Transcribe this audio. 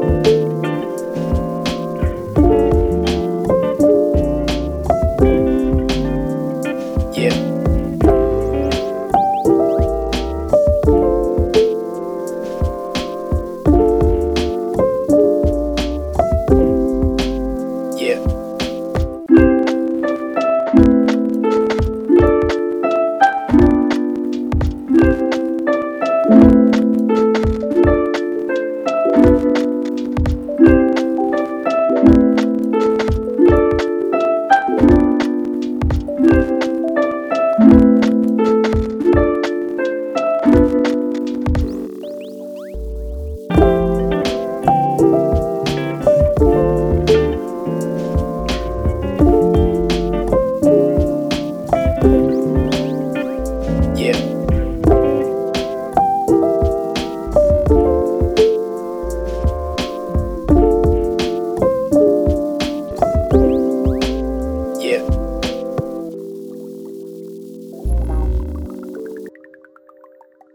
Música